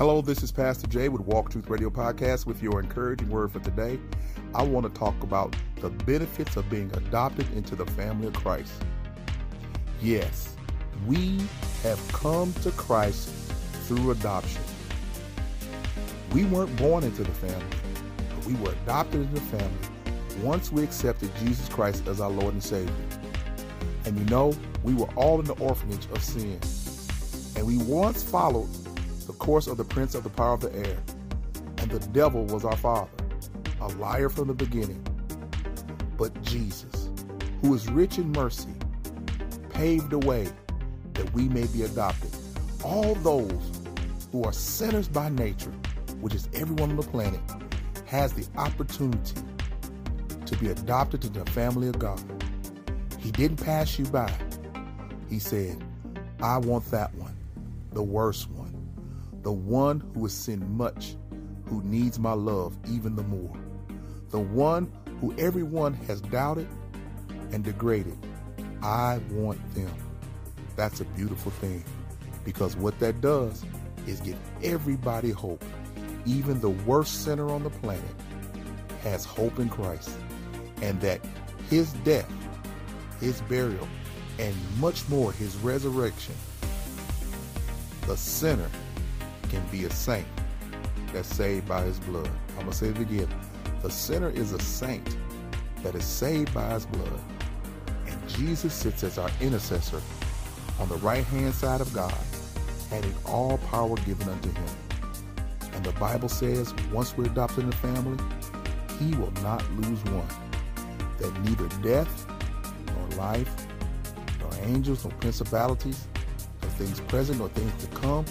Hello, this is Pastor Jay with Walk Truth Radio Podcast with your encouraging word for today. I want to talk about the benefits of being adopted into the family of Christ. Yes, we have come to Christ through adoption. We weren't born into the family, but we were adopted into the family once we accepted Jesus Christ as our Lord and Savior. And you know, we were all in the orphanage of sin. And we once followed the course of the prince of the power of the air. And the devil was our father, a liar from the beginning. But Jesus, who is rich in mercy, paved the way that we may be adopted. All those who are sinners by nature, which is everyone on the planet, has the opportunity to be adopted into the family of God. He didn't pass you by. He said, I want that one, the worst one, the one who has sinned much, who needs my love even the more, the one who everyone has doubted and degraded. I want them. That's a beautiful thing because what that does is give everybody hope. Even the worst sinner on the planet has hope in Christ and that his death, his burial, and much more his resurrection, the sinner can be a saint that's saved by his blood. I'm going to say it again. The sinner is a saint that is saved by his blood. And Jesus sits as our intercessor on the right hand side of God, having all power given unto him. And the Bible says, once we're adopted in the family, he will not lose one that neither death, nor life, nor angels, nor principalities, nor things present, nor things to come,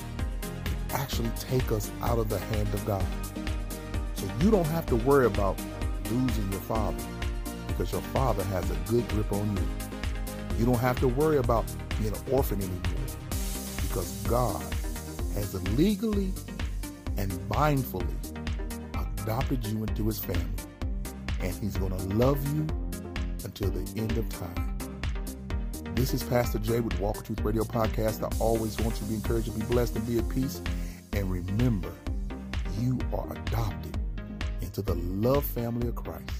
actually take us out of the hand of God. So you don't have to worry about losing your father because your father has a good grip on you. You don't have to worry about being an orphan anymore because God has legally and mindfully adopted you into his family and he's going to love you until the end of time. This is Pastor Jay with Walker Truth Radio Podcast. I always want you to be encouraged to be blessed and be at peace. And remember, you are adopted into the love family of Christ.